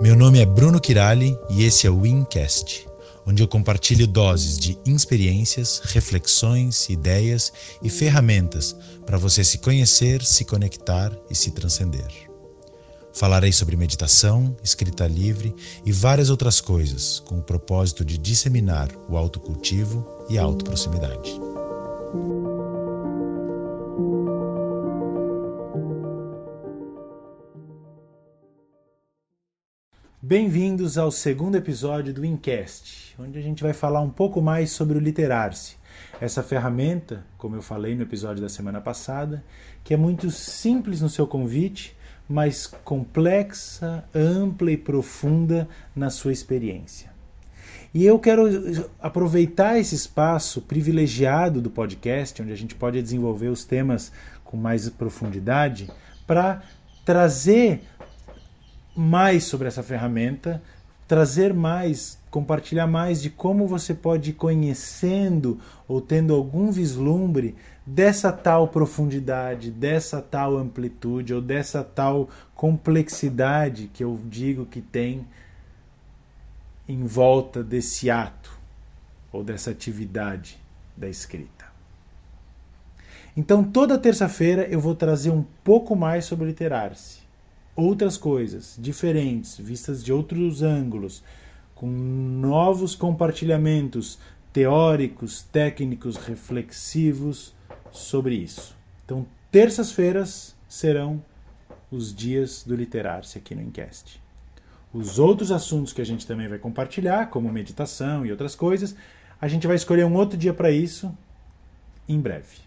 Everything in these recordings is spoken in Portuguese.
Meu nome é Bruno Kirali e esse é o Wincast, onde eu compartilho doses de experiências, reflexões, ideias e ferramentas para você se conhecer, se conectar e se transcender. Falarei sobre meditação, escrita livre e várias outras coisas, com o propósito de disseminar o autocultivo e a autoproximidade. Bem-vindos ao segundo episódio do Incast, onde a gente vai falar um pouco mais sobre o literar-se. Essa ferramenta, como eu falei no episódio da semana passada, que é muito simples no seu convite, mas complexa, ampla e profunda na sua experiência. E eu quero aproveitar esse espaço privilegiado do podcast, onde a gente pode desenvolver os temas com mais profundidade, para trazer mais sobre essa ferramenta, trazer mais, compartilhar mais de como você pode ir conhecendo ou tendo algum vislumbre dessa tal profundidade, dessa tal amplitude ou dessa tal complexidade que eu digo que tem em volta desse ato ou dessa atividade da escrita. Então, toda terça-feira eu vou trazer um pouco mais sobre literar-se outras coisas diferentes, vistas de outros ângulos, com novos compartilhamentos teóricos, técnicos, reflexivos sobre isso. Então, terças-feiras serão os dias do literar-se aqui no Encast. Os outros assuntos que a gente também vai compartilhar, como meditação e outras coisas, a gente vai escolher um outro dia para isso em breve.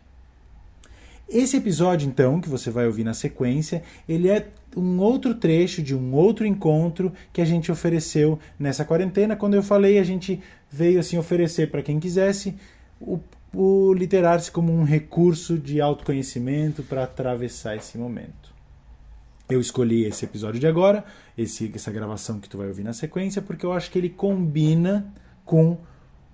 Esse episódio, então, que você vai ouvir na sequência, ele é um outro trecho de um outro encontro que a gente ofereceu nessa quarentena. Quando eu falei, a gente veio assim oferecer para quem quisesse o, o literar-se como um recurso de autoconhecimento para atravessar esse momento. Eu escolhi esse episódio de agora, esse, essa gravação que tu vai ouvir na sequência, porque eu acho que ele combina com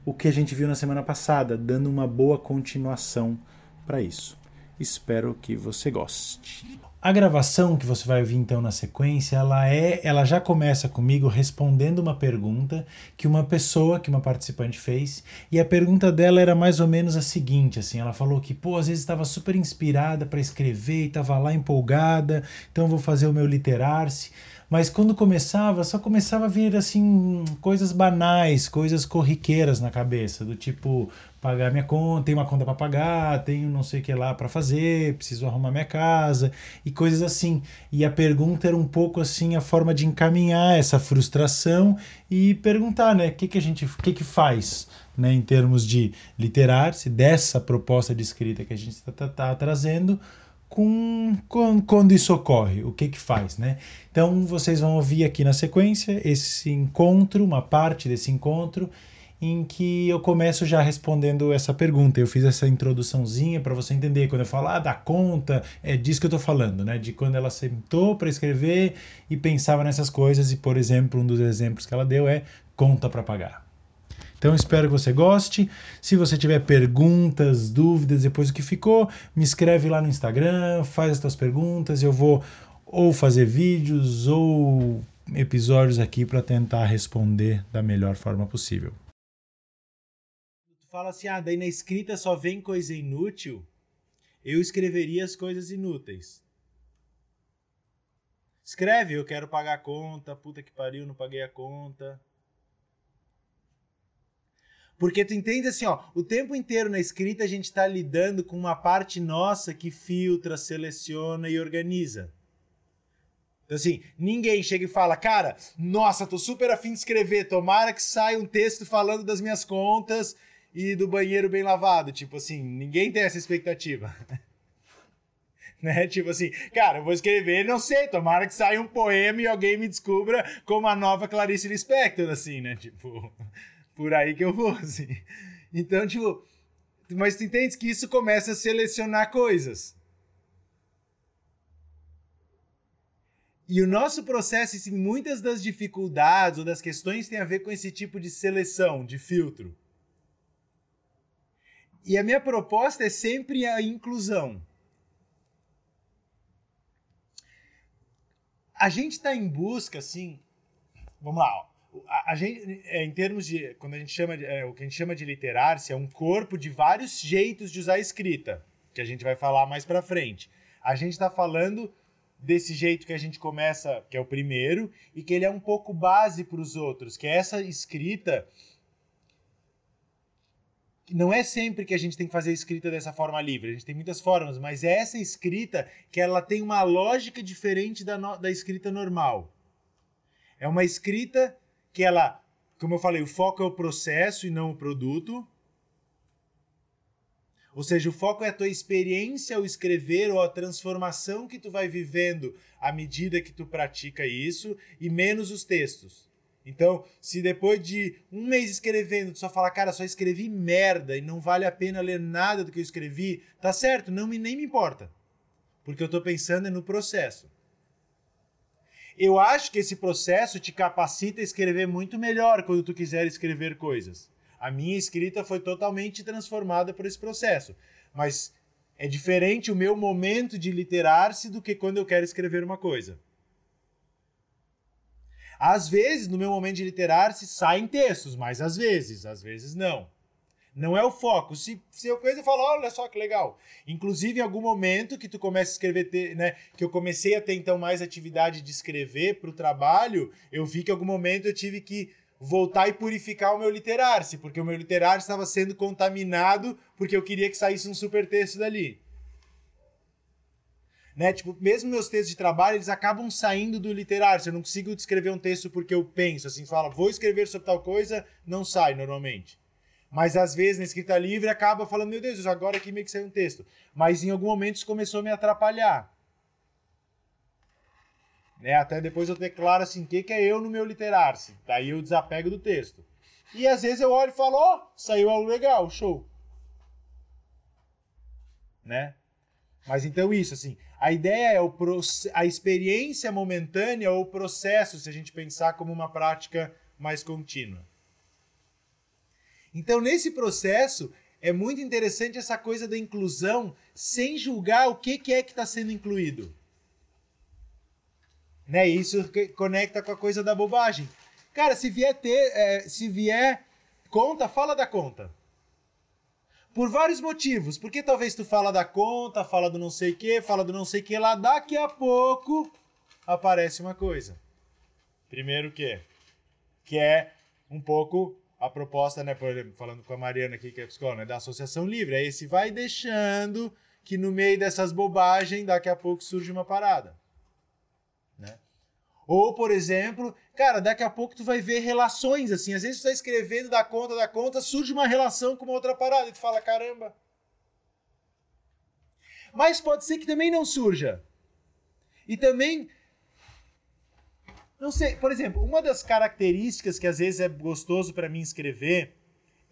o que a gente viu na semana passada, dando uma boa continuação para isso. Espero que você goste. A gravação que você vai ouvir então na sequência, ela é, ela já começa comigo respondendo uma pergunta que uma pessoa, que uma participante fez, e a pergunta dela era mais ou menos a seguinte, assim, ela falou que, pô, às vezes estava super inspirada para escrever, estava lá empolgada, então vou fazer o meu literar-se, mas quando começava, só começava a vir assim coisas banais, coisas corriqueiras na cabeça, do tipo pagar minha conta, tenho uma conta para pagar, tenho não sei o que lá para fazer, preciso arrumar minha casa e coisas assim. E a pergunta era um pouco assim a forma de encaminhar essa frustração e perguntar, né, o que que a gente, o que que faz, né, em termos de literar-se dessa proposta de escrita que a gente está tá, tá trazendo com, com, quando isso ocorre, o que que faz, né? Então vocês vão ouvir aqui na sequência esse encontro, uma parte desse encontro em que eu começo já respondendo essa pergunta. Eu fiz essa introduçãozinha para você entender quando eu falo ah, da conta, é disso que eu estou falando, né? De quando ela sentou para escrever e pensava nessas coisas e, por exemplo, um dos exemplos que ela deu é conta para pagar. Então espero que você goste. Se você tiver perguntas, dúvidas depois do que ficou, me escreve lá no Instagram, faz as suas perguntas, eu vou ou fazer vídeos ou episódios aqui para tentar responder da melhor forma possível. Tu fala assim: "Ah, daí na escrita só vem coisa inútil". Eu escreveria as coisas inúteis. Escreve, eu quero pagar a conta, puta que pariu, não paguei a conta. Porque tu entende assim, ó, o tempo inteiro na escrita a gente está lidando com uma parte nossa que filtra, seleciona e organiza. Então, assim, ninguém chega e fala, cara, nossa, tô super afim de escrever, tomara que saia um texto falando das minhas contas e do banheiro bem lavado. Tipo assim, ninguém tem essa expectativa. né? Tipo assim, cara, eu vou escrever, não sei, tomara que saia um poema e alguém me descubra como a nova Clarice Lispector, assim, né? Tipo, por aí que eu vou, assim. Então, tipo, mas tu entende que isso começa a selecionar coisas. E o nosso processo, assim, muitas das dificuldades ou das questões tem a ver com esse tipo de seleção, de filtro. E a minha proposta é sempre a inclusão. a gente está em busca, assim. Vamos lá, ó. A, gente, é, em termos de. Quando a gente chama de, é, o que a gente chama de literar-se é um corpo de vários jeitos de usar a escrita, que a gente vai falar mais para frente. A gente está falando desse jeito que a gente começa, que é o primeiro, e que ele é um pouco base para os outros, que é essa escrita. Não é sempre que a gente tem que fazer a escrita dessa forma livre, a gente tem muitas formas, mas é essa escrita que ela tem uma lógica diferente da, no, da escrita normal. É uma escrita que ela, como eu falei, o foco é o processo e não o produto. Ou seja, o foco é a tua experiência ao escrever ou a transformação que tu vai vivendo à medida que tu pratica isso e menos os textos. Então, se depois de um mês escrevendo, tu só fala, cara, só escrevi merda e não vale a pena ler nada do que eu escrevi, tá certo, não me, nem me importa. Porque eu tô pensando no processo. Eu acho que esse processo te capacita a escrever muito melhor quando tu quiser escrever coisas. A minha escrita foi totalmente transformada por esse processo. Mas é diferente o meu momento de literar-se do que quando eu quero escrever uma coisa. Às vezes, no meu momento de literar-se, saem textos, mas às vezes, às vezes não. Não é o foco. Se, se eu coisa, eu falo, olha só que legal. Inclusive, em algum momento que tu começa a escrever, né? Que eu comecei a ter então mais atividade de escrever para o trabalho, eu vi que em algum momento eu tive que voltar e purificar o meu literar-se, porque o meu literar estava sendo contaminado porque eu queria que saísse um super texto dali. Né? Tipo, mesmo meus textos de trabalho, eles acabam saindo do literar-se. Eu não consigo escrever um texto porque eu penso, assim, fala, vou escrever sobre tal coisa, não sai normalmente. Mas às vezes na escrita livre acaba falando, meu Deus, agora aqui meio que saiu um texto. Mas em algum momento isso começou a me atrapalhar. Né? Até depois eu declaro assim, o que, que é eu no meu literar-se? Daí eu desapego do texto. E às vezes eu olho e falo, ó, oh, saiu algo legal, show. Né? Mas então isso, assim, a ideia é o a experiência momentânea ou o processo, se a gente pensar como uma prática mais contínua. Então, nesse processo, é muito interessante essa coisa da inclusão sem julgar o que, que é que está sendo incluído. Né? Isso conecta com a coisa da bobagem. Cara, se vier ter, é, se vier conta, fala da conta. Por vários motivos. Porque talvez tu fala da conta, fala do não sei o que, fala do não sei o que lá, daqui a pouco aparece uma coisa. Primeiro que que é um pouco a proposta, né, por exemplo, falando com a Mariana aqui que é psicóloga, né, da associação livre. Aí se vai deixando que no meio dessas bobagens, daqui a pouco surge uma parada. Né? Ou, por exemplo, cara, daqui a pouco tu vai ver relações, assim, às vezes tu tá escrevendo da conta da conta, surge uma relação com uma outra parada, e tu fala, caramba. Mas pode ser que também não surja. E também não sei, por exemplo, uma das características que às vezes é gostoso para mim escrever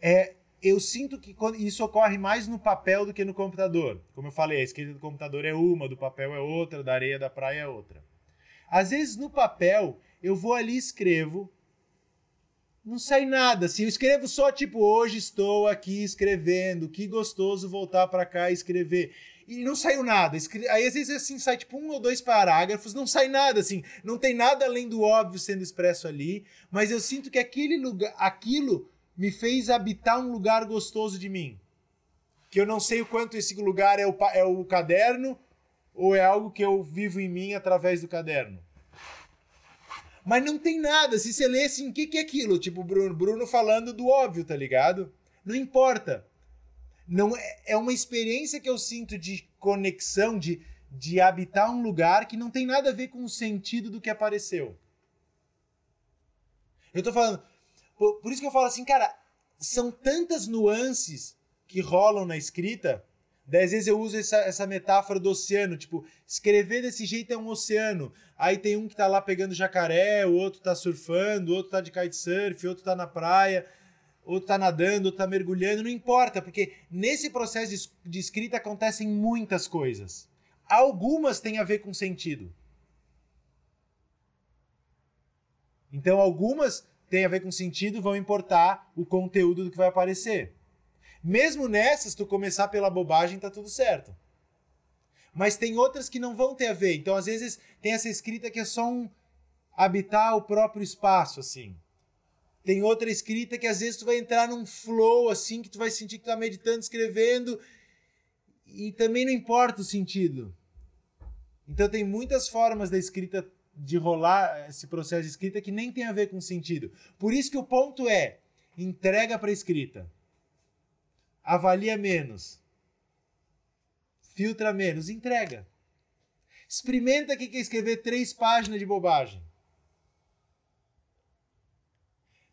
é eu sinto que isso ocorre mais no papel do que no computador. Como eu falei, a escrita do computador é uma, do papel é outra, da areia da praia é outra. Às vezes no papel eu vou ali e escrevo, não sai nada. Assim, eu escrevo só tipo hoje estou aqui escrevendo, que gostoso voltar para cá e escrever. E não saiu nada. Aí às vezes assim sai tipo um ou dois parágrafos, não sai nada assim, não tem nada além do óbvio sendo expresso ali, mas eu sinto que aquele lugar, aquilo me fez habitar um lugar gostoso de mim. Que eu não sei o quanto esse lugar é o, é o caderno ou é algo que eu vivo em mim através do caderno? Mas não tem nada. Se você lê assim, o que, que é aquilo? Tipo, Bruno, Bruno falando do óbvio, tá ligado? Não importa. Não é, é uma experiência que eu sinto de conexão, de, de habitar um lugar que não tem nada a ver com o sentido do que apareceu. Eu tô falando. Por, por isso que eu falo assim, cara, são tantas nuances que rolam na escrita Dez vezes eu uso essa, essa metáfora do oceano, tipo, escrever desse jeito é um oceano. Aí tem um que tá lá pegando jacaré, o outro tá surfando, o outro tá de kitesurf, o outro tá na praia, outro tá nadando, outro tá mergulhando, não importa, porque nesse processo de, de escrita acontecem muitas coisas. Algumas têm a ver com sentido. Então, algumas têm a ver com sentido, vão importar o conteúdo do que vai aparecer. Mesmo nessas, tu começar pela bobagem, tá tudo certo. Mas tem outras que não vão ter a ver. Então, às vezes, tem essa escrita que é só um habitar o próprio espaço, assim. Tem outra escrita que às vezes tu vai entrar num flow, assim, que tu vai sentir que tu tá meditando, escrevendo, e também não importa o sentido. Então tem muitas formas da escrita de rolar esse processo de escrita que nem tem a ver com sentido. Por isso que o ponto é entrega para escrita. Avalia menos. Filtra menos, entrega. Experimenta que quer escrever três páginas de bobagem.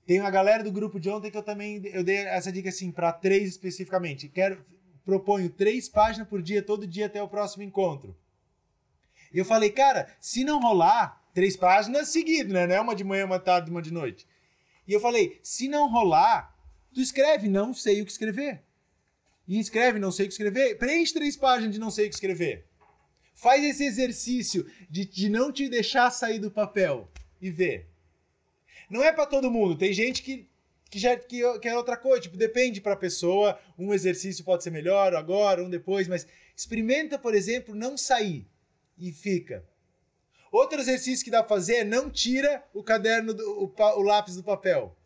Tem uma galera do grupo de ontem que eu também eu dei essa dica assim para três especificamente. Quero proponho três páginas por dia todo dia até o próximo encontro. Eu falei, cara, se não rolar três páginas seguido, né? Não é uma de manhã, uma tarde, uma de noite. E eu falei, se não rolar, tu escreve, não sei o que escrever. E escreve, não sei o que escrever. Preenche três páginas de não sei o que escrever. Faz esse exercício de, de não te deixar sair do papel e ver. Não é para todo mundo. Tem gente que, que já que, quer é outra coisa. Tipo, depende para a pessoa. Um exercício pode ser melhor agora, um depois. Mas experimenta, por exemplo, não sair e fica. Outro exercício que dá para fazer é não tira o caderno, do, o, o lápis do papel.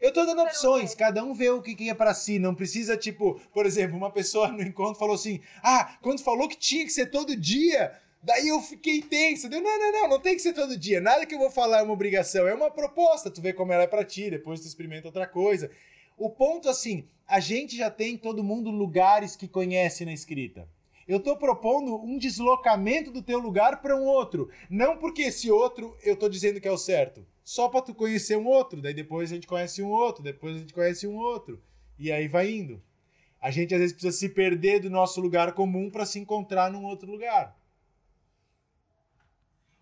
Eu tô dando opções, cada um vê o que, que é para si. Não precisa, tipo, por exemplo, uma pessoa no encontro falou assim: Ah, quando falou que tinha que ser todo dia, Daí eu fiquei tenso. Deu, não, não, não, não tem que ser todo dia. Nada que eu vou falar é uma obrigação, é uma proposta. Tu vê como ela é pra ti, depois tu experimenta outra coisa. O ponto, assim, a gente já tem todo mundo lugares que conhece na escrita. Eu estou propondo um deslocamento do teu lugar para um outro. Não porque esse outro eu estou dizendo que é o certo. Só para tu conhecer um outro. Daí depois a gente conhece um outro. Depois a gente conhece um outro. E aí vai indo. A gente às vezes precisa se perder do nosso lugar comum para se encontrar num outro lugar.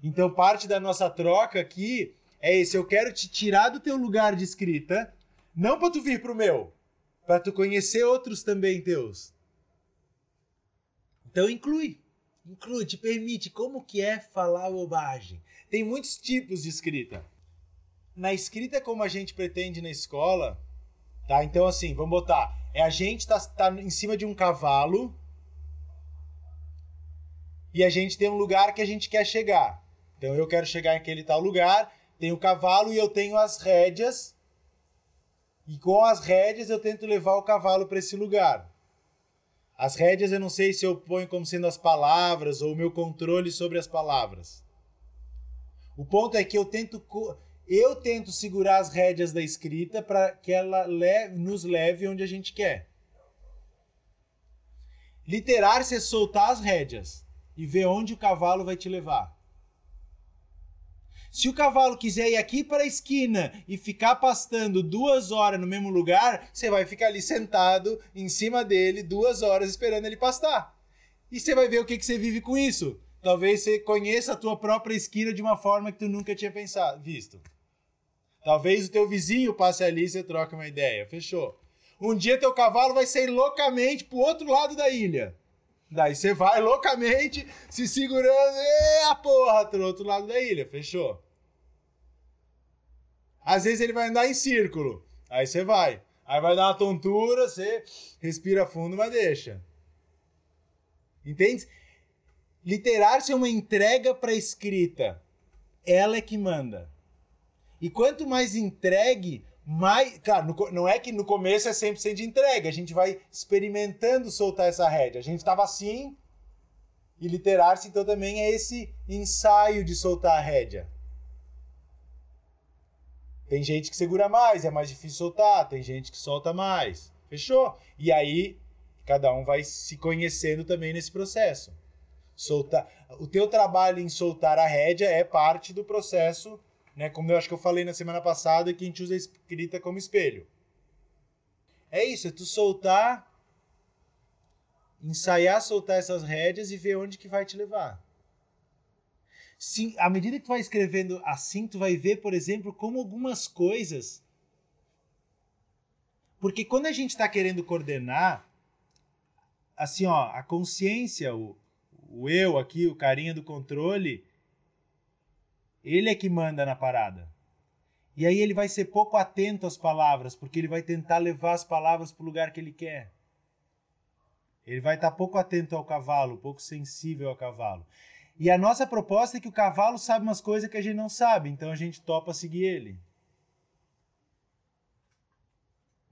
Então, parte da nossa troca aqui é esse: eu quero te tirar do teu lugar de escrita, não para tu vir pro meu, para tu conhecer outros também teus. Então, inclui. Inclui, te permite como que é falar bobagem. Tem muitos tipos de escrita. Na escrita como a gente pretende na escola, tá? Então, assim, vamos botar. É a gente tá, tá em cima de um cavalo e a gente tem um lugar que a gente quer chegar. Então eu quero chegar naquele tal lugar, tenho o cavalo e eu tenho as rédeas. E com as rédeas eu tento levar o cavalo para esse lugar. As rédeas eu não sei se eu ponho como sendo as palavras ou o meu controle sobre as palavras. O ponto é que eu tento eu tento segurar as rédeas da escrita para que ela leve, nos leve onde a gente quer. Literar-se é soltar as rédeas e ver onde o cavalo vai te levar. Se o cavalo quiser ir aqui para a esquina e ficar pastando duas horas no mesmo lugar, você vai ficar ali sentado em cima dele duas horas esperando ele pastar. E você vai ver o que, que você vive com isso. Talvez você conheça a tua própria esquina de uma forma que tu nunca tinha pensado, visto. Talvez o teu vizinho passe ali e você troca uma ideia. Fechou. Um dia teu cavalo vai sair loucamente pro outro lado da ilha. Daí você vai loucamente se segurando, e a porra, pro outro lado da ilha, fechou? Às vezes ele vai andar em círculo, aí você vai. Aí vai dar uma tontura, você respira fundo, mas deixa. Entende? Literar-se é uma entrega para escrita. Ela é que manda. E quanto mais entregue, mais. Claro, no, não é que no começo é 100% de entrega, a gente vai experimentando soltar essa rédea. A gente estava assim, e literar-se então também é esse ensaio de soltar a rédea. Tem gente que segura mais, é mais difícil soltar, tem gente que solta mais. Fechou? E aí, cada um vai se conhecendo também nesse processo. Soltar, o teu trabalho em soltar a rédea é parte do processo né? Como eu acho que eu falei na semana passada, que a gente usa a escrita como espelho. É isso, é tu soltar, ensaiar soltar essas rédeas e ver onde que vai te levar. Sim, à medida que tu vai escrevendo assim, tu vai ver, por exemplo, como algumas coisas. Porque quando a gente está querendo coordenar, assim, ó, a consciência, o, o eu aqui, o carinha do controle, ele é que manda na parada. E aí ele vai ser pouco atento às palavras, porque ele vai tentar levar as palavras para o lugar que ele quer. Ele vai estar pouco atento ao cavalo, pouco sensível ao cavalo. E a nossa proposta é que o cavalo sabe umas coisas que a gente não sabe, então a gente topa seguir ele.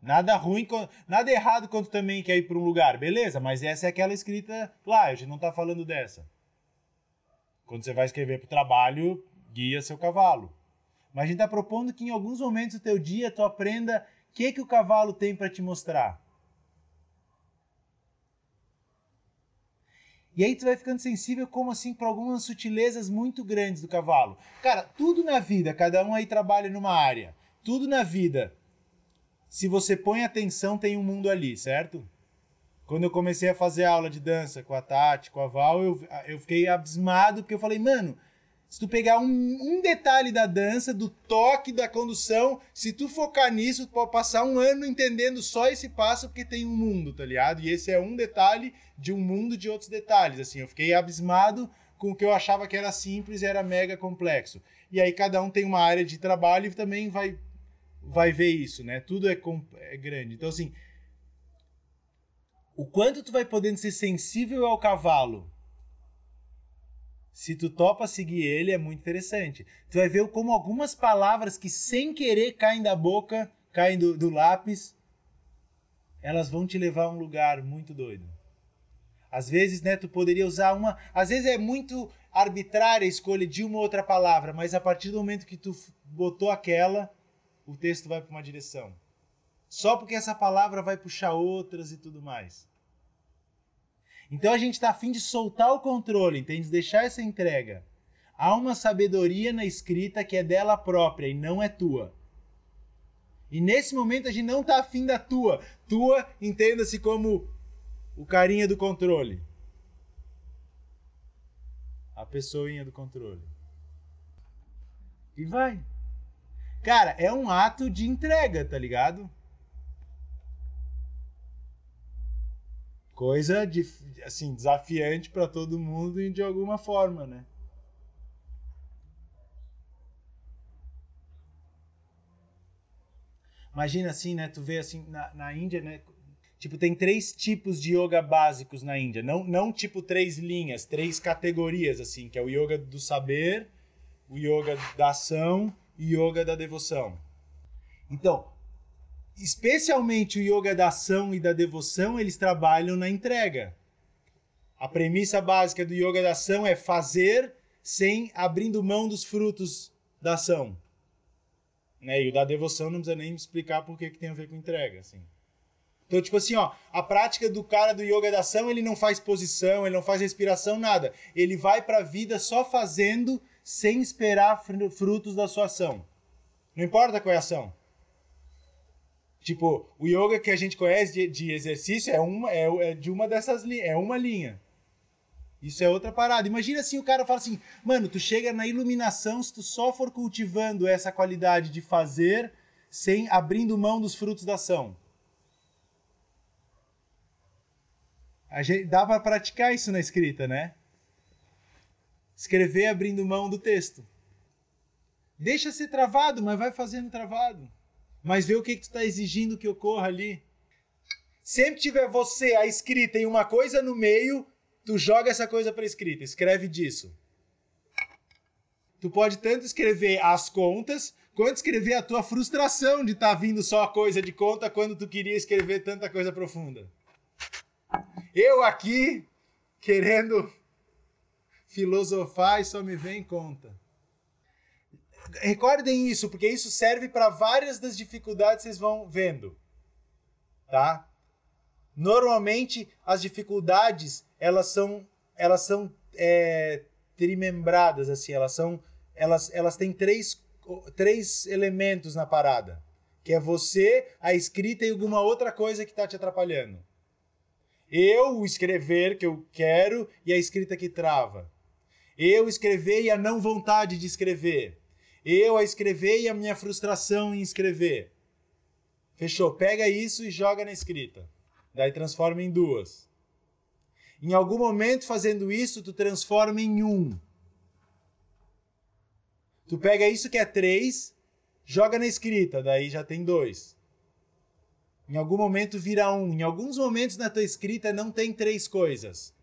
Nada ruim, nada errado quando também quer ir para um lugar, beleza, mas essa é aquela escrita lá, a gente não está falando dessa. Quando você vai escrever para o trabalho, guia seu cavalo. Mas a gente está propondo que em alguns momentos do teu dia tu aprenda o que, que o cavalo tem para te mostrar. E aí tu vai ficando sensível como assim para algumas sutilezas muito grandes do cavalo. Cara, tudo na vida, cada um aí trabalha numa área. Tudo na vida. Se você põe atenção, tem um mundo ali, certo? Quando eu comecei a fazer aula de dança com a Tati, com a Val, eu, eu fiquei abismado porque eu falei, mano, se tu pegar um, um, detalhe da dança, do toque, da condução, se tu focar nisso, tu pode passar um ano entendendo só esse passo porque tem um mundo, tá ligado? E esse é um detalhe de um mundo de outros detalhes. Assim, eu fiquei abismado com o que eu achava que era simples e era mega complexo. E aí cada um tem uma área de trabalho e também vai vai ver isso, né? Tudo é, é grande. Então assim, o quanto tu vai podendo ser sensível ao cavalo se tu topa seguir ele, é muito interessante. Tu vai ver como algumas palavras que sem querer caem da boca, caem do, do lápis, elas vão te levar a um lugar muito doido. Às vezes, né, tu poderia usar uma. Às vezes é muito arbitrária a escolha de uma outra palavra, mas a partir do momento que tu botou aquela, o texto vai para uma direção. Só porque essa palavra vai puxar outras e tudo mais. Então a gente está afim de soltar o controle, entende? Deixar essa entrega. Há uma sabedoria na escrita que é dela própria e não é tua. E nesse momento a gente não está afim da tua. Tua, entenda-se como o carinha do controle. A pessoinha do controle. E vai. Cara, é um ato de entrega, tá ligado? Coisa de, assim desafiante para todo mundo e de alguma forma, né? Imagina assim, né? Tu vê assim na, na Índia, né? Tipo, tem três tipos de yoga básicos na Índia. Não, não tipo três linhas, três categorias, assim, que é o yoga do saber, o yoga da ação e o yoga da devoção. Então, especialmente o yoga da ação e da devoção, eles trabalham na entrega. A premissa básica do yoga da ação é fazer sem abrindo mão dos frutos da ação. Né? E o da devoção não precisa nem explicar por que, que tem a ver com entrega. Assim. Então, tipo assim, ó, a prática do cara do yoga da ação, ele não faz posição, ele não faz respiração, nada. Ele vai para a vida só fazendo sem esperar frutos da sua ação. Não importa qual é a ação. Tipo, o yoga que a gente conhece de, de exercício é uma é, é de uma dessas é uma linha. Isso é outra parada. Imagina assim, o cara fala assim, mano, tu chega na iluminação se tu só for cultivando essa qualidade de fazer sem abrindo mão dos frutos da ação. A gente, dá para praticar isso na escrita, né? Escrever abrindo mão do texto. Deixa ser travado, mas vai fazendo travado mas vê o que, que tu está exigindo que ocorra ali. Sempre tiver você a escrita em uma coisa no meio, tu joga essa coisa para escrita, escreve disso. Tu pode tanto escrever as contas, quanto escrever a tua frustração de estar tá vindo só a coisa de conta quando tu queria escrever tanta coisa profunda. Eu aqui querendo filosofar e só me vem conta recordem isso, porque isso serve para várias das dificuldades que vocês vão vendo, tá? Normalmente as dificuldades elas são elas são é, trimembradas assim, elas são elas elas têm três três elementos na parada, que é você, a escrita e alguma outra coisa que está te atrapalhando. Eu o escrever que eu quero e a escrita que trava. Eu escrever e a não vontade de escrever eu a escrever e a minha frustração em escrever. Fechou? Pega isso e joga na escrita. Daí transforma em duas. Em algum momento fazendo isso, tu transforma em um. Tu pega isso que é três, joga na escrita, daí já tem dois. Em algum momento vira um. Em alguns momentos na tua escrita não tem três coisas.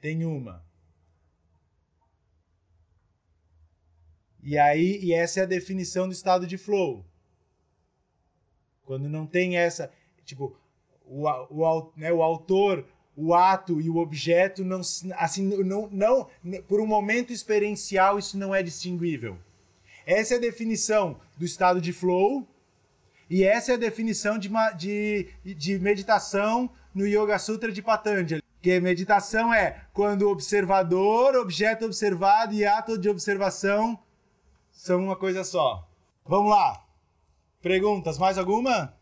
Tem uma. E aí, e essa é a definição do estado de flow. Quando não tem essa, tipo, o, o, né, o autor, o ato e o objeto não assim não, não por um momento experiencial isso não é distinguível. Essa é a definição do estado de flow e essa é a definição de, de, de meditação no Yoga Sutra de Patanjali. Que meditação é quando observador, objeto observado e ato de observação são uma coisa só. Vamos lá. Perguntas, mais alguma?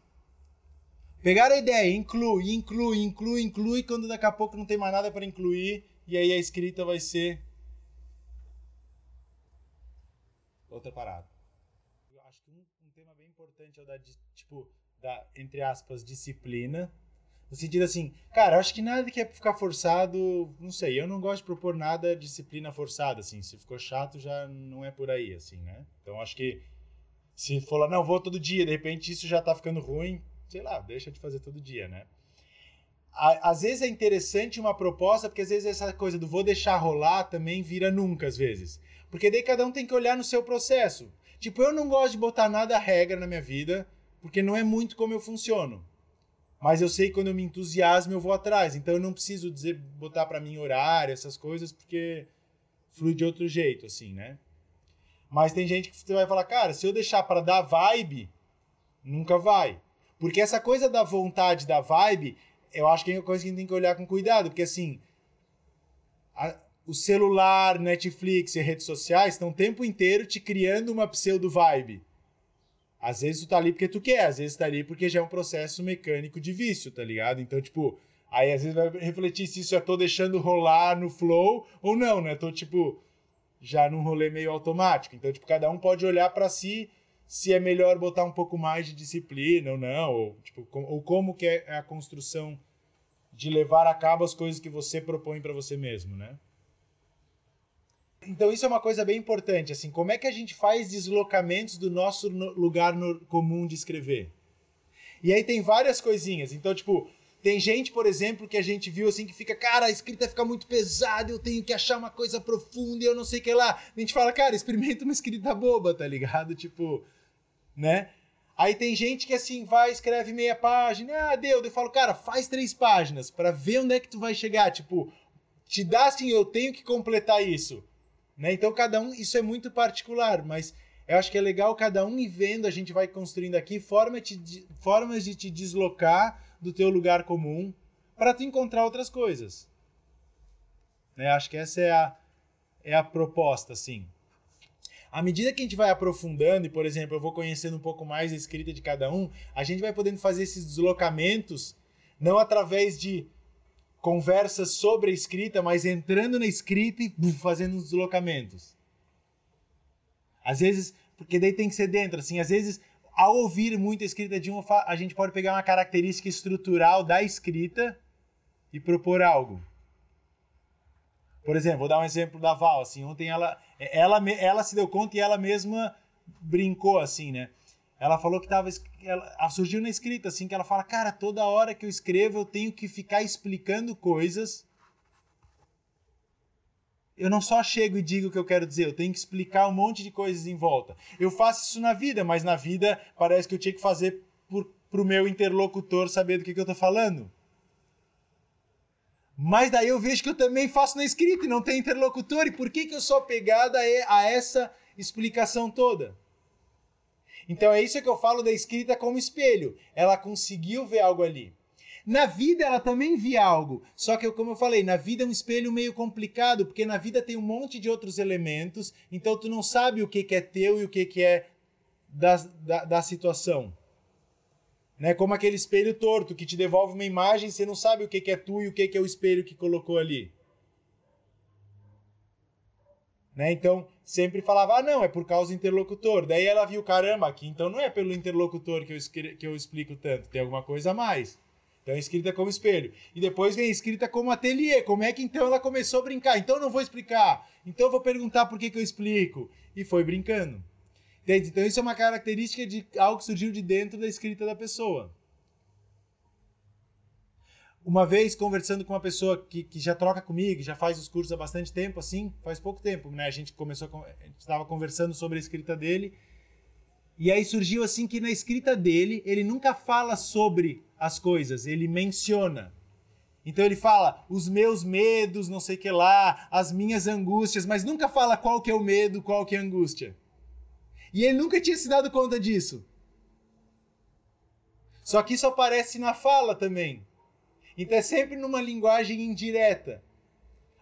Pegar a ideia, inclui, inclui, inclui, inclui, quando daqui a pouco não tem mais nada para incluir, e aí a escrita vai ser outra parada tema bem importante é o da, tipo, da, entre aspas, disciplina. No sentido assim, cara, acho que nada que é ficar forçado, não sei, eu não gosto de propor nada disciplina forçada, assim, se ficou chato já não é por aí, assim, né? Então acho que se for lá, não, vou todo dia, de repente isso já tá ficando ruim, sei lá, deixa de fazer todo dia, né? Às vezes é interessante uma proposta, porque às vezes essa coisa do vou deixar rolar também vira nunca, às vezes. Porque daí cada um tem que olhar no seu processo. Tipo, eu não gosto de botar nada regra na minha vida, porque não é muito como eu funciono. Mas eu sei que quando eu me entusiasmo, eu vou atrás. Então eu não preciso dizer, botar para mim horário, essas coisas, porque flui de outro jeito, assim, né? Mas tem gente que você vai falar, cara, se eu deixar para dar vibe, nunca vai. Porque essa coisa da vontade da vibe, eu acho que é uma coisa que a gente tem que olhar com cuidado, porque assim, a, o celular, Netflix e redes sociais estão o tempo inteiro te criando uma pseudo vibe. Às vezes tu tá ali porque tu quer, às vezes tá ali porque já é um processo mecânico de vício, tá ligado? Então, tipo, aí às vezes vai refletir se isso eu tô deixando rolar no flow ou não, né? Tô, tipo, já num rolê meio automático. Então, tipo, cada um pode olhar para si se é melhor botar um pouco mais de disciplina ou não, ou, tipo, ou como que é a construção de levar a cabo as coisas que você propõe para você mesmo, né? Então isso é uma coisa bem importante, assim, como é que a gente faz deslocamentos do nosso lugar no, comum de escrever? E aí tem várias coisinhas. Então, tipo, tem gente, por exemplo, que a gente viu assim que fica, cara, a escrita fica muito pesada, eu tenho que achar uma coisa profunda e eu não sei o que lá. A gente fala, cara, experimenta uma escrita boba, tá ligado? Tipo, né? Aí tem gente que assim vai, escreve meia página, ah, deu. Eu falo, cara, faz três páginas para ver onde é que tu vai chegar. Tipo, te dá assim, eu tenho que completar isso. Né? Então, cada um, isso é muito particular, mas eu acho que é legal cada um ir vendo, a gente vai construindo aqui forma de, formas de te deslocar do teu lugar comum para tu encontrar outras coisas. Né? Acho que essa é a, é a proposta, assim. À medida que a gente vai aprofundando, e por exemplo, eu vou conhecendo um pouco mais a escrita de cada um, a gente vai podendo fazer esses deslocamentos, não através de conversas sobre a escrita, mas entrando na escrita e buf, fazendo os deslocamentos. Às vezes, porque daí tem que ser dentro, assim, às vezes, ao ouvir muita escrita de uma, a gente pode pegar uma característica estrutural da escrita e propor algo. Por exemplo, vou dar um exemplo da Val, assim, ontem ela, ela, ela se deu conta e ela mesma brincou, assim, né? Ela falou que tava. Ela, surgiu na escrita, assim, que ela fala: Cara, toda hora que eu escrevo eu tenho que ficar explicando coisas. Eu não só chego e digo o que eu quero dizer, eu tenho que explicar um monte de coisas em volta. Eu faço isso na vida, mas na vida parece que eu tinha que fazer por, pro meu interlocutor saber do que, que eu tô falando. Mas daí eu vejo que eu também faço na escrita e não tem interlocutor. E por que, que eu sou apegada a essa explicação toda? Então é isso que eu falo da escrita como espelho. Ela conseguiu ver algo ali. Na vida ela também via algo, só que como eu falei, na vida é um espelho meio complicado, porque na vida tem um monte de outros elementos, então tu não sabe o que, que é teu e o que, que é da, da, da situação. Né? Como aquele espelho torto que te devolve uma imagem, você não sabe o que, que é tu e o que, que é o espelho que colocou ali. Né? Então, sempre falava, ah, não, é por causa do interlocutor. Daí ela viu, caramba, aqui então não é pelo interlocutor que eu, que eu explico tanto, tem alguma coisa a mais. Então, é escrita como espelho. E depois vem escrita como ateliê. Como é que então ela começou a brincar? Então, não vou explicar. Então, vou perguntar por que, que eu explico. E foi brincando. Entende? Então, isso é uma característica de algo que surgiu de dentro da escrita da pessoa. Uma vez conversando com uma pessoa que, que já troca comigo, já faz os cursos há bastante tempo, assim, faz pouco tempo, né? A gente começou, a estava conversando sobre a escrita dele, e aí surgiu assim que na escrita dele, ele nunca fala sobre as coisas, ele menciona. Então ele fala os meus medos, não sei que lá, as minhas angústias, mas nunca fala qual que é o medo, qual que é a angústia. E ele nunca tinha se dado conta disso. Só que isso aparece na fala também. Então é sempre numa linguagem indireta.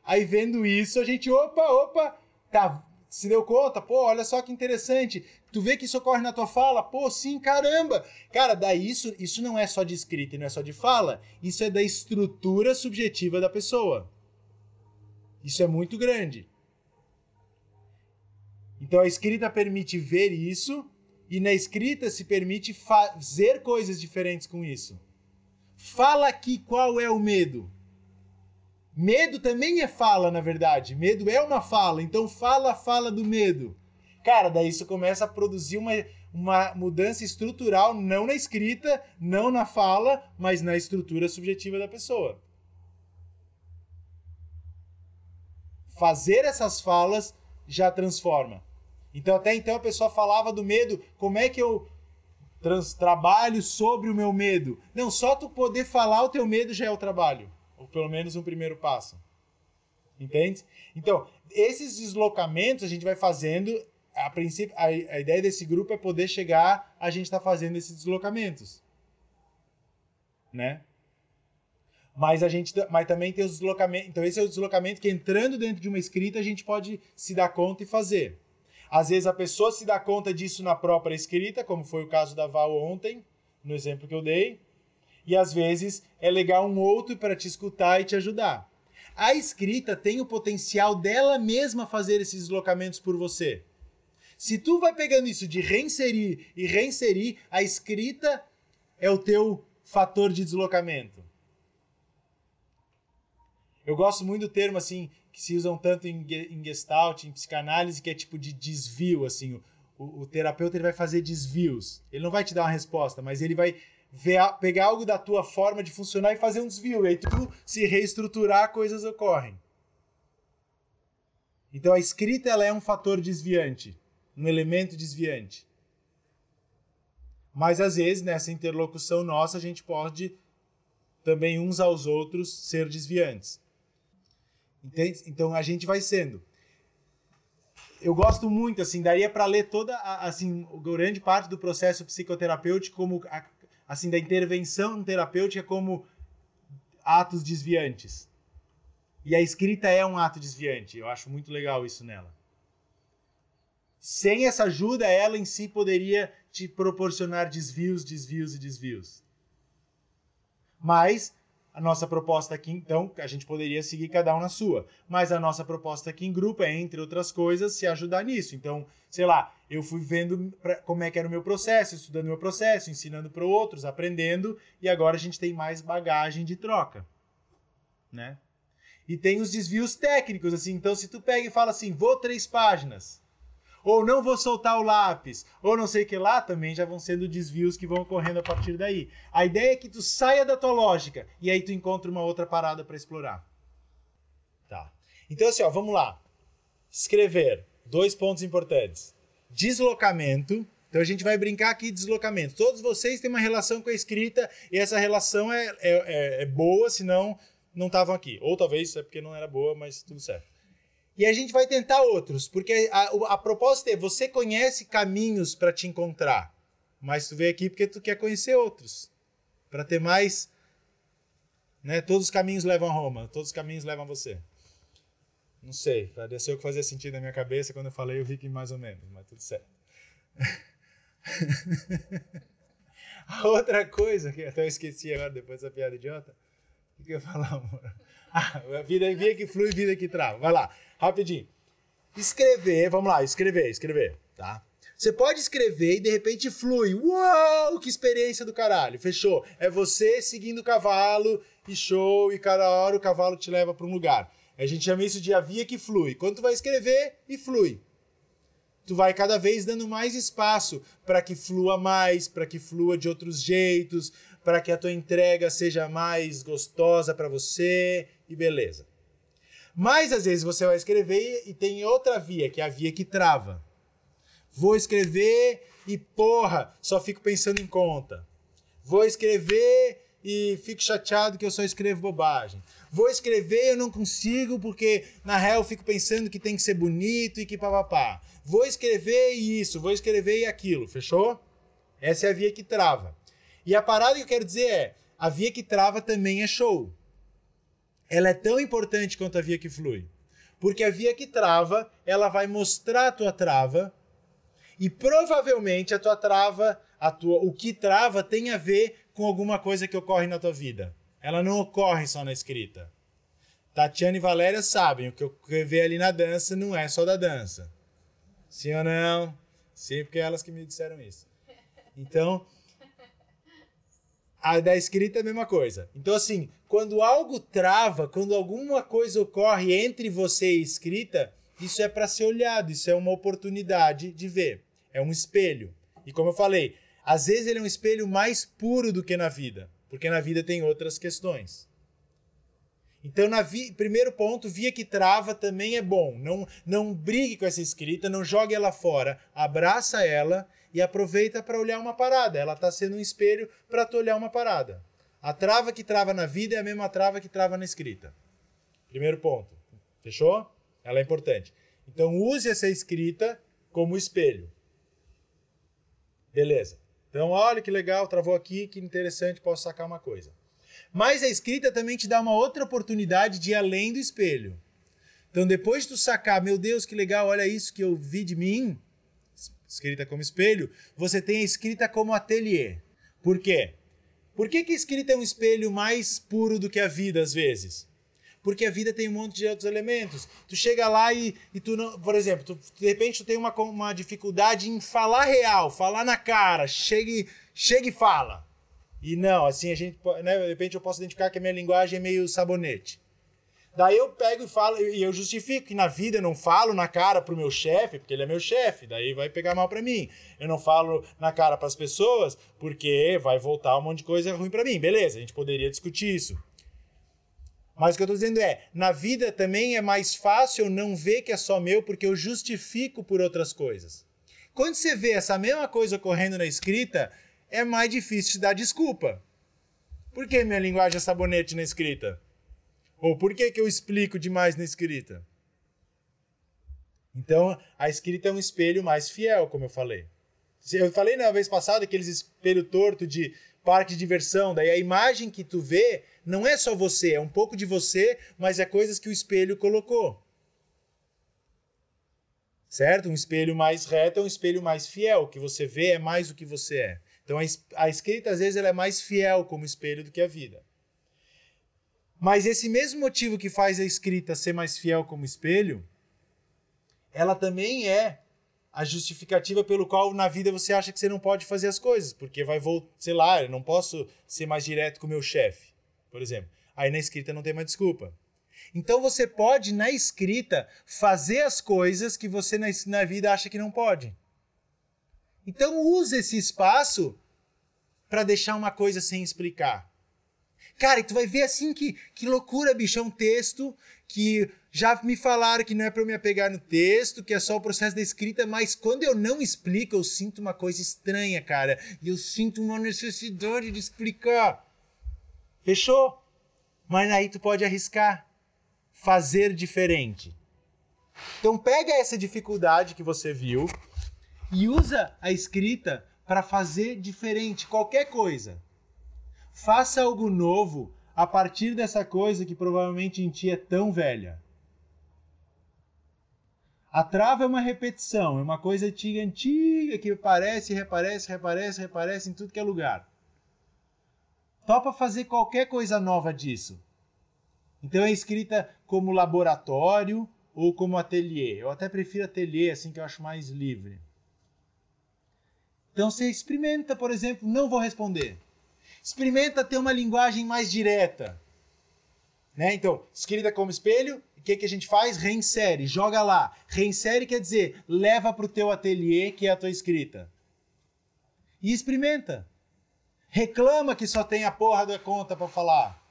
Aí vendo isso, a gente, opa, opa, tá, se deu conta? Pô, olha só que interessante. Tu vê que isso ocorre na tua fala? Pô, sim, caramba. Cara, daí isso, isso não é só de escrita e não é só de fala, isso é da estrutura subjetiva da pessoa. Isso é muito grande. Então a escrita permite ver isso e na escrita se permite fazer coisas diferentes com isso. Fala aqui qual é o medo. Medo também é fala, na verdade. Medo é uma fala. Então fala, fala do medo. Cara, daí isso começa a produzir uma, uma mudança estrutural, não na escrita, não na fala, mas na estrutura subjetiva da pessoa. Fazer essas falas já transforma. Então, até então a pessoa falava do medo, como é que eu trans, trabalho sobre o meu medo. Não, só tu poder falar o teu medo já é o trabalho. Ou pelo menos um primeiro passo. Entende? Então, esses deslocamentos a gente vai fazendo. A, princípio, a, a ideia desse grupo é poder chegar a gente estar tá fazendo esses deslocamentos. Né? Mas a gente mas também tem os deslocamentos. Então, esse é o deslocamento que entrando dentro de uma escrita a gente pode se dar conta e fazer. Às vezes a pessoa se dá conta disso na própria escrita, como foi o caso da Val ontem, no exemplo que eu dei. E às vezes é legal um outro para te escutar e te ajudar. A escrita tem o potencial dela mesma fazer esses deslocamentos por você. Se tu vai pegando isso de reinserir e reinserir, a escrita é o teu fator de deslocamento. Eu gosto muito do termo assim que se usam tanto em, em Gestalt, em psicanálise, que é tipo de desvio, assim. O, o, terapeuta ele vai fazer desvios. Ele não vai te dar uma resposta, mas ele vai ver, pegar algo da tua forma de funcionar e fazer um desvio. E aí tu se reestruturar, coisas ocorrem. Então a escrita ela é um fator desviante, um elemento desviante. Mas às vezes nessa interlocução nossa a gente pode também uns aos outros ser desviantes. Entende? Então a gente vai sendo. Eu gosto muito, assim, daria para ler toda, a, assim, grande parte do processo psicoterapêutico como, a, assim, da intervenção terapêutica como atos desviantes. E a escrita é um ato desviante. Eu acho muito legal isso nela. Sem essa ajuda, ela em si poderia te proporcionar desvios, desvios e desvios. Mas a nossa proposta aqui, então, a gente poderia seguir cada um na sua, mas a nossa proposta aqui em grupo é, entre outras coisas, se ajudar nisso. Então, sei lá, eu fui vendo pra, como é que era o meu processo, estudando o meu processo, ensinando para outros, aprendendo, e agora a gente tem mais bagagem de troca, né? E tem os desvios técnicos, assim, então se tu pega e fala assim, vou três páginas, ou não vou soltar o lápis, ou não sei o que lá, também já vão sendo desvios que vão ocorrendo a partir daí. A ideia é que tu saia da tua lógica e aí tu encontra uma outra parada para explorar. Tá. Então assim, ó, vamos lá. Escrever. Dois pontos importantes. Deslocamento. Então a gente vai brincar aqui de deslocamento. Todos vocês têm uma relação com a escrita e essa relação é, é, é, é boa, senão não estavam aqui. Ou talvez é porque não era boa, mas tudo certo. E a gente vai tentar outros, porque a, a proposta é você conhece caminhos para te encontrar, mas tu veio aqui porque tu quer conhecer outros, para ter mais, né? Todos os caminhos levam a Roma, todos os caminhos levam a você. Não sei, pareceu que fazia sentido na minha cabeça quando eu falei, eu vi que mais ou menos, mas tudo certo. a outra coisa que até eu esqueci agora depois dessa piada idiota, o que, eu ia falar, amor? Ah, vida, vida que flui, vida que trava. Vai lá, rapidinho. Escrever, vamos lá, escrever, escrever, tá? Você pode escrever e de repente flui. Uau, que experiência do caralho. Fechou. É você seguindo o cavalo e show, e cada hora o cavalo te leva para um lugar. A gente chama isso de a via que flui. Quando tu vai escrever e flui. tu vai cada vez dando mais espaço para que flua mais, para que flua de outros jeitos, para que a tua entrega seja mais gostosa para você e beleza. Mas às vezes você vai escrever e tem outra via, que é a via que trava. Vou escrever e porra, só fico pensando em conta. Vou escrever e fico chateado que eu só escrevo bobagem. Vou escrever e eu não consigo porque na real eu fico pensando que tem que ser bonito e que papapá. Vou escrever e isso, vou escrever e aquilo, fechou? Essa é a via que trava. E a parada que eu quero dizer é, a via que trava também é show. Ela é tão importante quanto a via que flui. Porque a via que trava, ela vai mostrar a tua trava e provavelmente a tua trava, a tua, o que trava tem a ver com alguma coisa que ocorre na tua vida. Ela não ocorre só na escrita. Tatiana e Valéria sabem, o que eu vê ali na dança não é só da dança. Sim ou não? Sim, porque é elas que me disseram isso. Então, a da escrita é a mesma coisa. Então, assim, quando algo trava, quando alguma coisa ocorre entre você e escrita, isso é para ser olhado, isso é uma oportunidade de ver. É um espelho. E como eu falei, às vezes ele é um espelho mais puro do que na vida, porque na vida tem outras questões. Então, vi... primeiro ponto, via que trava também é bom. Não, não brigue com essa escrita, não jogue ela fora. Abraça ela e aproveita para olhar uma parada. Ela está sendo um espelho para tu olhar uma parada. A trava que trava na vida é a mesma trava que trava na escrita. Primeiro ponto. Fechou? Ela é importante. Então, use essa escrita como espelho. Beleza. Então, olha que legal, travou aqui, que interessante, posso sacar uma coisa. Mas a escrita também te dá uma outra oportunidade de ir além do espelho. Então, depois de tu sacar, meu Deus, que legal, olha isso que eu vi de mim, escrita como espelho, você tem a escrita como ateliê. Por quê? Por que, que a escrita é um espelho mais puro do que a vida, às vezes? porque a vida tem um monte de outros elementos. Tu chega lá e, e tu não. Por exemplo, tu, de repente tu tem uma, uma dificuldade em falar real, falar na cara, chega, chega e fala. E não, assim, a gente, né, de repente eu posso identificar que a minha linguagem é meio sabonete. Daí eu pego e falo, e eu justifico que na vida eu não falo na cara pro meu chefe, porque ele é meu chefe, daí vai pegar mal para mim. Eu não falo na cara para as pessoas, porque vai voltar um monte de coisa ruim para mim. Beleza, a gente poderia discutir isso. Mas o que eu estou dizendo é, na vida também é mais fácil não ver que é só meu, porque eu justifico por outras coisas. Quando você vê essa mesma coisa ocorrendo na escrita, é mais difícil te dar desculpa. Por que minha linguagem é sabonete na escrita? Ou por que, que eu explico demais na escrita? Então, a escrita é um espelho mais fiel, como eu falei. Eu falei na vez passada aqueles espelho torto de parque de diversão, daí a imagem que tu vê não é só você, é um pouco de você, mas é coisas que o espelho colocou. Certo? Um espelho mais reto é um espelho mais fiel. O que você vê é mais o que você é. Então a escrita, às vezes, ela é mais fiel como espelho do que a vida. Mas esse mesmo motivo que faz a escrita ser mais fiel como espelho, ela também é a justificativa pelo qual na vida você acha que você não pode fazer as coisas, porque vai voltar, sei lá, eu não posso ser mais direto com o meu chefe por exemplo. Aí na escrita não tem mais desculpa. Então você pode, na escrita, fazer as coisas que você na, na vida acha que não pode. Então use esse espaço para deixar uma coisa sem explicar. Cara, e tu vai ver assim que, que loucura, bicho. É um texto que já me falaram que não é para eu me apegar no texto, que é só o processo da escrita, mas quando eu não explico, eu sinto uma coisa estranha, cara. E eu sinto uma necessidade de explicar. Fechou? Mas aí tu pode arriscar fazer diferente. Então pega essa dificuldade que você viu e usa a escrita para fazer diferente qualquer coisa. Faça algo novo a partir dessa coisa que provavelmente em ti é tão velha. A trava é uma repetição, é uma coisa antiga, antiga que aparece, reaparece, reaparece, reaparece em tudo que é lugar topa fazer qualquer coisa nova disso. Então é escrita como laboratório ou como ateliê. Eu até prefiro ateliê, assim que eu acho mais livre. Então você experimenta, por exemplo, não vou responder. Experimenta ter uma linguagem mais direta. Né? Então, escrita como espelho, o que, que a gente faz? Reinsere, joga lá. Reinsere quer dizer, leva para o teu ateliê, que é a tua escrita. E experimenta. Reclama que só tem a porra da conta para falar.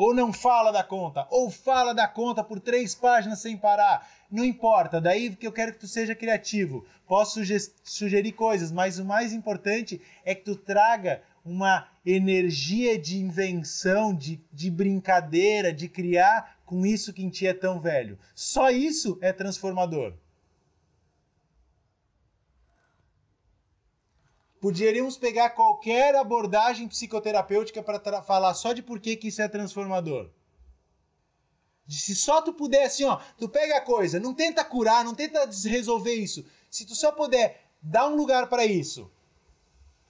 Ou não fala da conta. Ou fala da conta por três páginas sem parar. Não importa, daí que eu quero que tu seja criativo. Posso sugerir coisas, mas o mais importante é que tu traga uma energia de invenção, de, de brincadeira, de criar com isso que em ti é tão velho. Só isso é transformador. Poderíamos pegar qualquer abordagem psicoterapêutica para falar só de por que, isso é transformador. Se só tu puder, assim, ó, tu pega a coisa, não tenta curar, não tenta resolver isso. Se tu só puder dar um lugar para isso,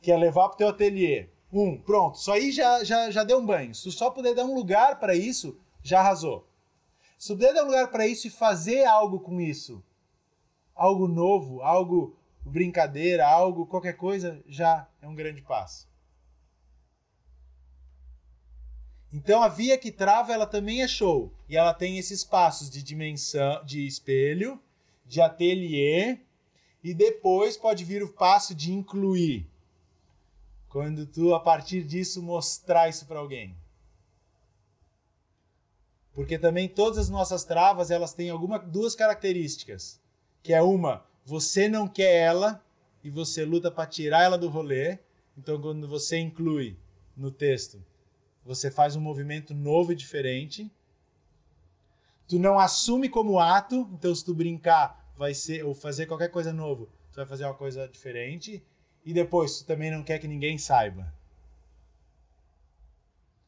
que é levar pro teu ateliê. Um, pronto. Isso aí já, já, já deu um banho. Se tu só puder dar um lugar para isso, já arrasou. Se tu puder dar um lugar para isso e fazer algo com isso, algo novo, algo brincadeira, algo, qualquer coisa, já é um grande passo. Então a via que trava ela também é show e ela tem esses passos de dimensão, de espelho, de ateliê e depois pode vir o passo de incluir. Quando tu, a partir disso, mostrar isso para alguém. Porque também todas as nossas travas, elas têm alguma, duas características. Que é uma, você não quer ela e você luta para tirar ela do rolê. Então, quando você inclui no texto, você faz um movimento novo e diferente. Tu não assume como ato, então se tu brincar, vai ser ou fazer qualquer coisa novo, tu vai fazer uma coisa diferente e depois tu também não quer que ninguém saiba.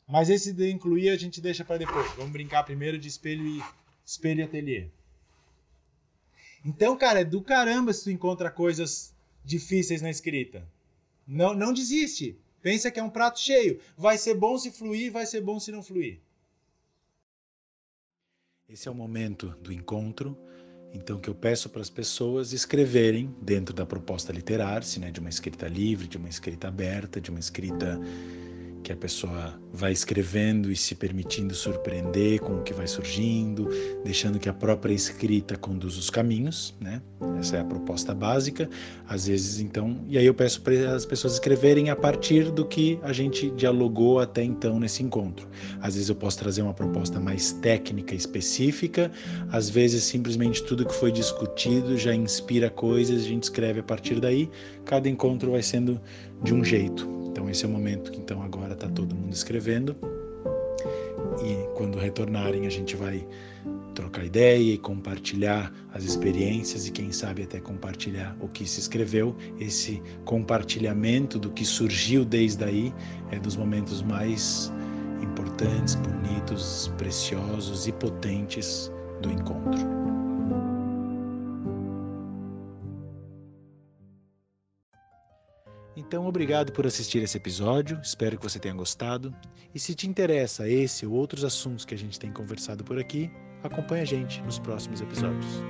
Mas esse de incluir a gente deixa para depois. Vamos brincar primeiro de espelho e espelho e ateliê. Então, cara, é do caramba se tu encontra coisas difíceis na escrita. Não, não desiste. Pensa que é um prato cheio. Vai ser bom se fluir, vai ser bom se não fluir. Esse é o momento do encontro então, que eu peço para as pessoas escreverem dentro da proposta literar-se, né, de uma escrita livre, de uma escrita aberta, de uma escrita que a pessoa vai escrevendo e se permitindo surpreender com o que vai surgindo, deixando que a própria escrita conduza os caminhos, né? Essa é a proposta básica. Às vezes, então, e aí eu peço para as pessoas escreverem a partir do que a gente dialogou até então nesse encontro. Às vezes eu posso trazer uma proposta mais técnica, específica, às vezes simplesmente tudo que foi discutido já inspira coisas, a gente escreve a partir daí. Cada encontro vai sendo de um jeito. Então esse é o momento que então agora está todo mundo escrevendo e quando retornarem a gente vai trocar ideia e compartilhar as experiências e quem sabe até compartilhar o que se escreveu. Esse compartilhamento do que surgiu desde aí é dos momentos mais importantes, bonitos, preciosos e potentes do encontro. Então, obrigado por assistir esse episódio, espero que você tenha gostado. E se te interessa esse ou outros assuntos que a gente tem conversado por aqui, acompanhe a gente nos próximos episódios.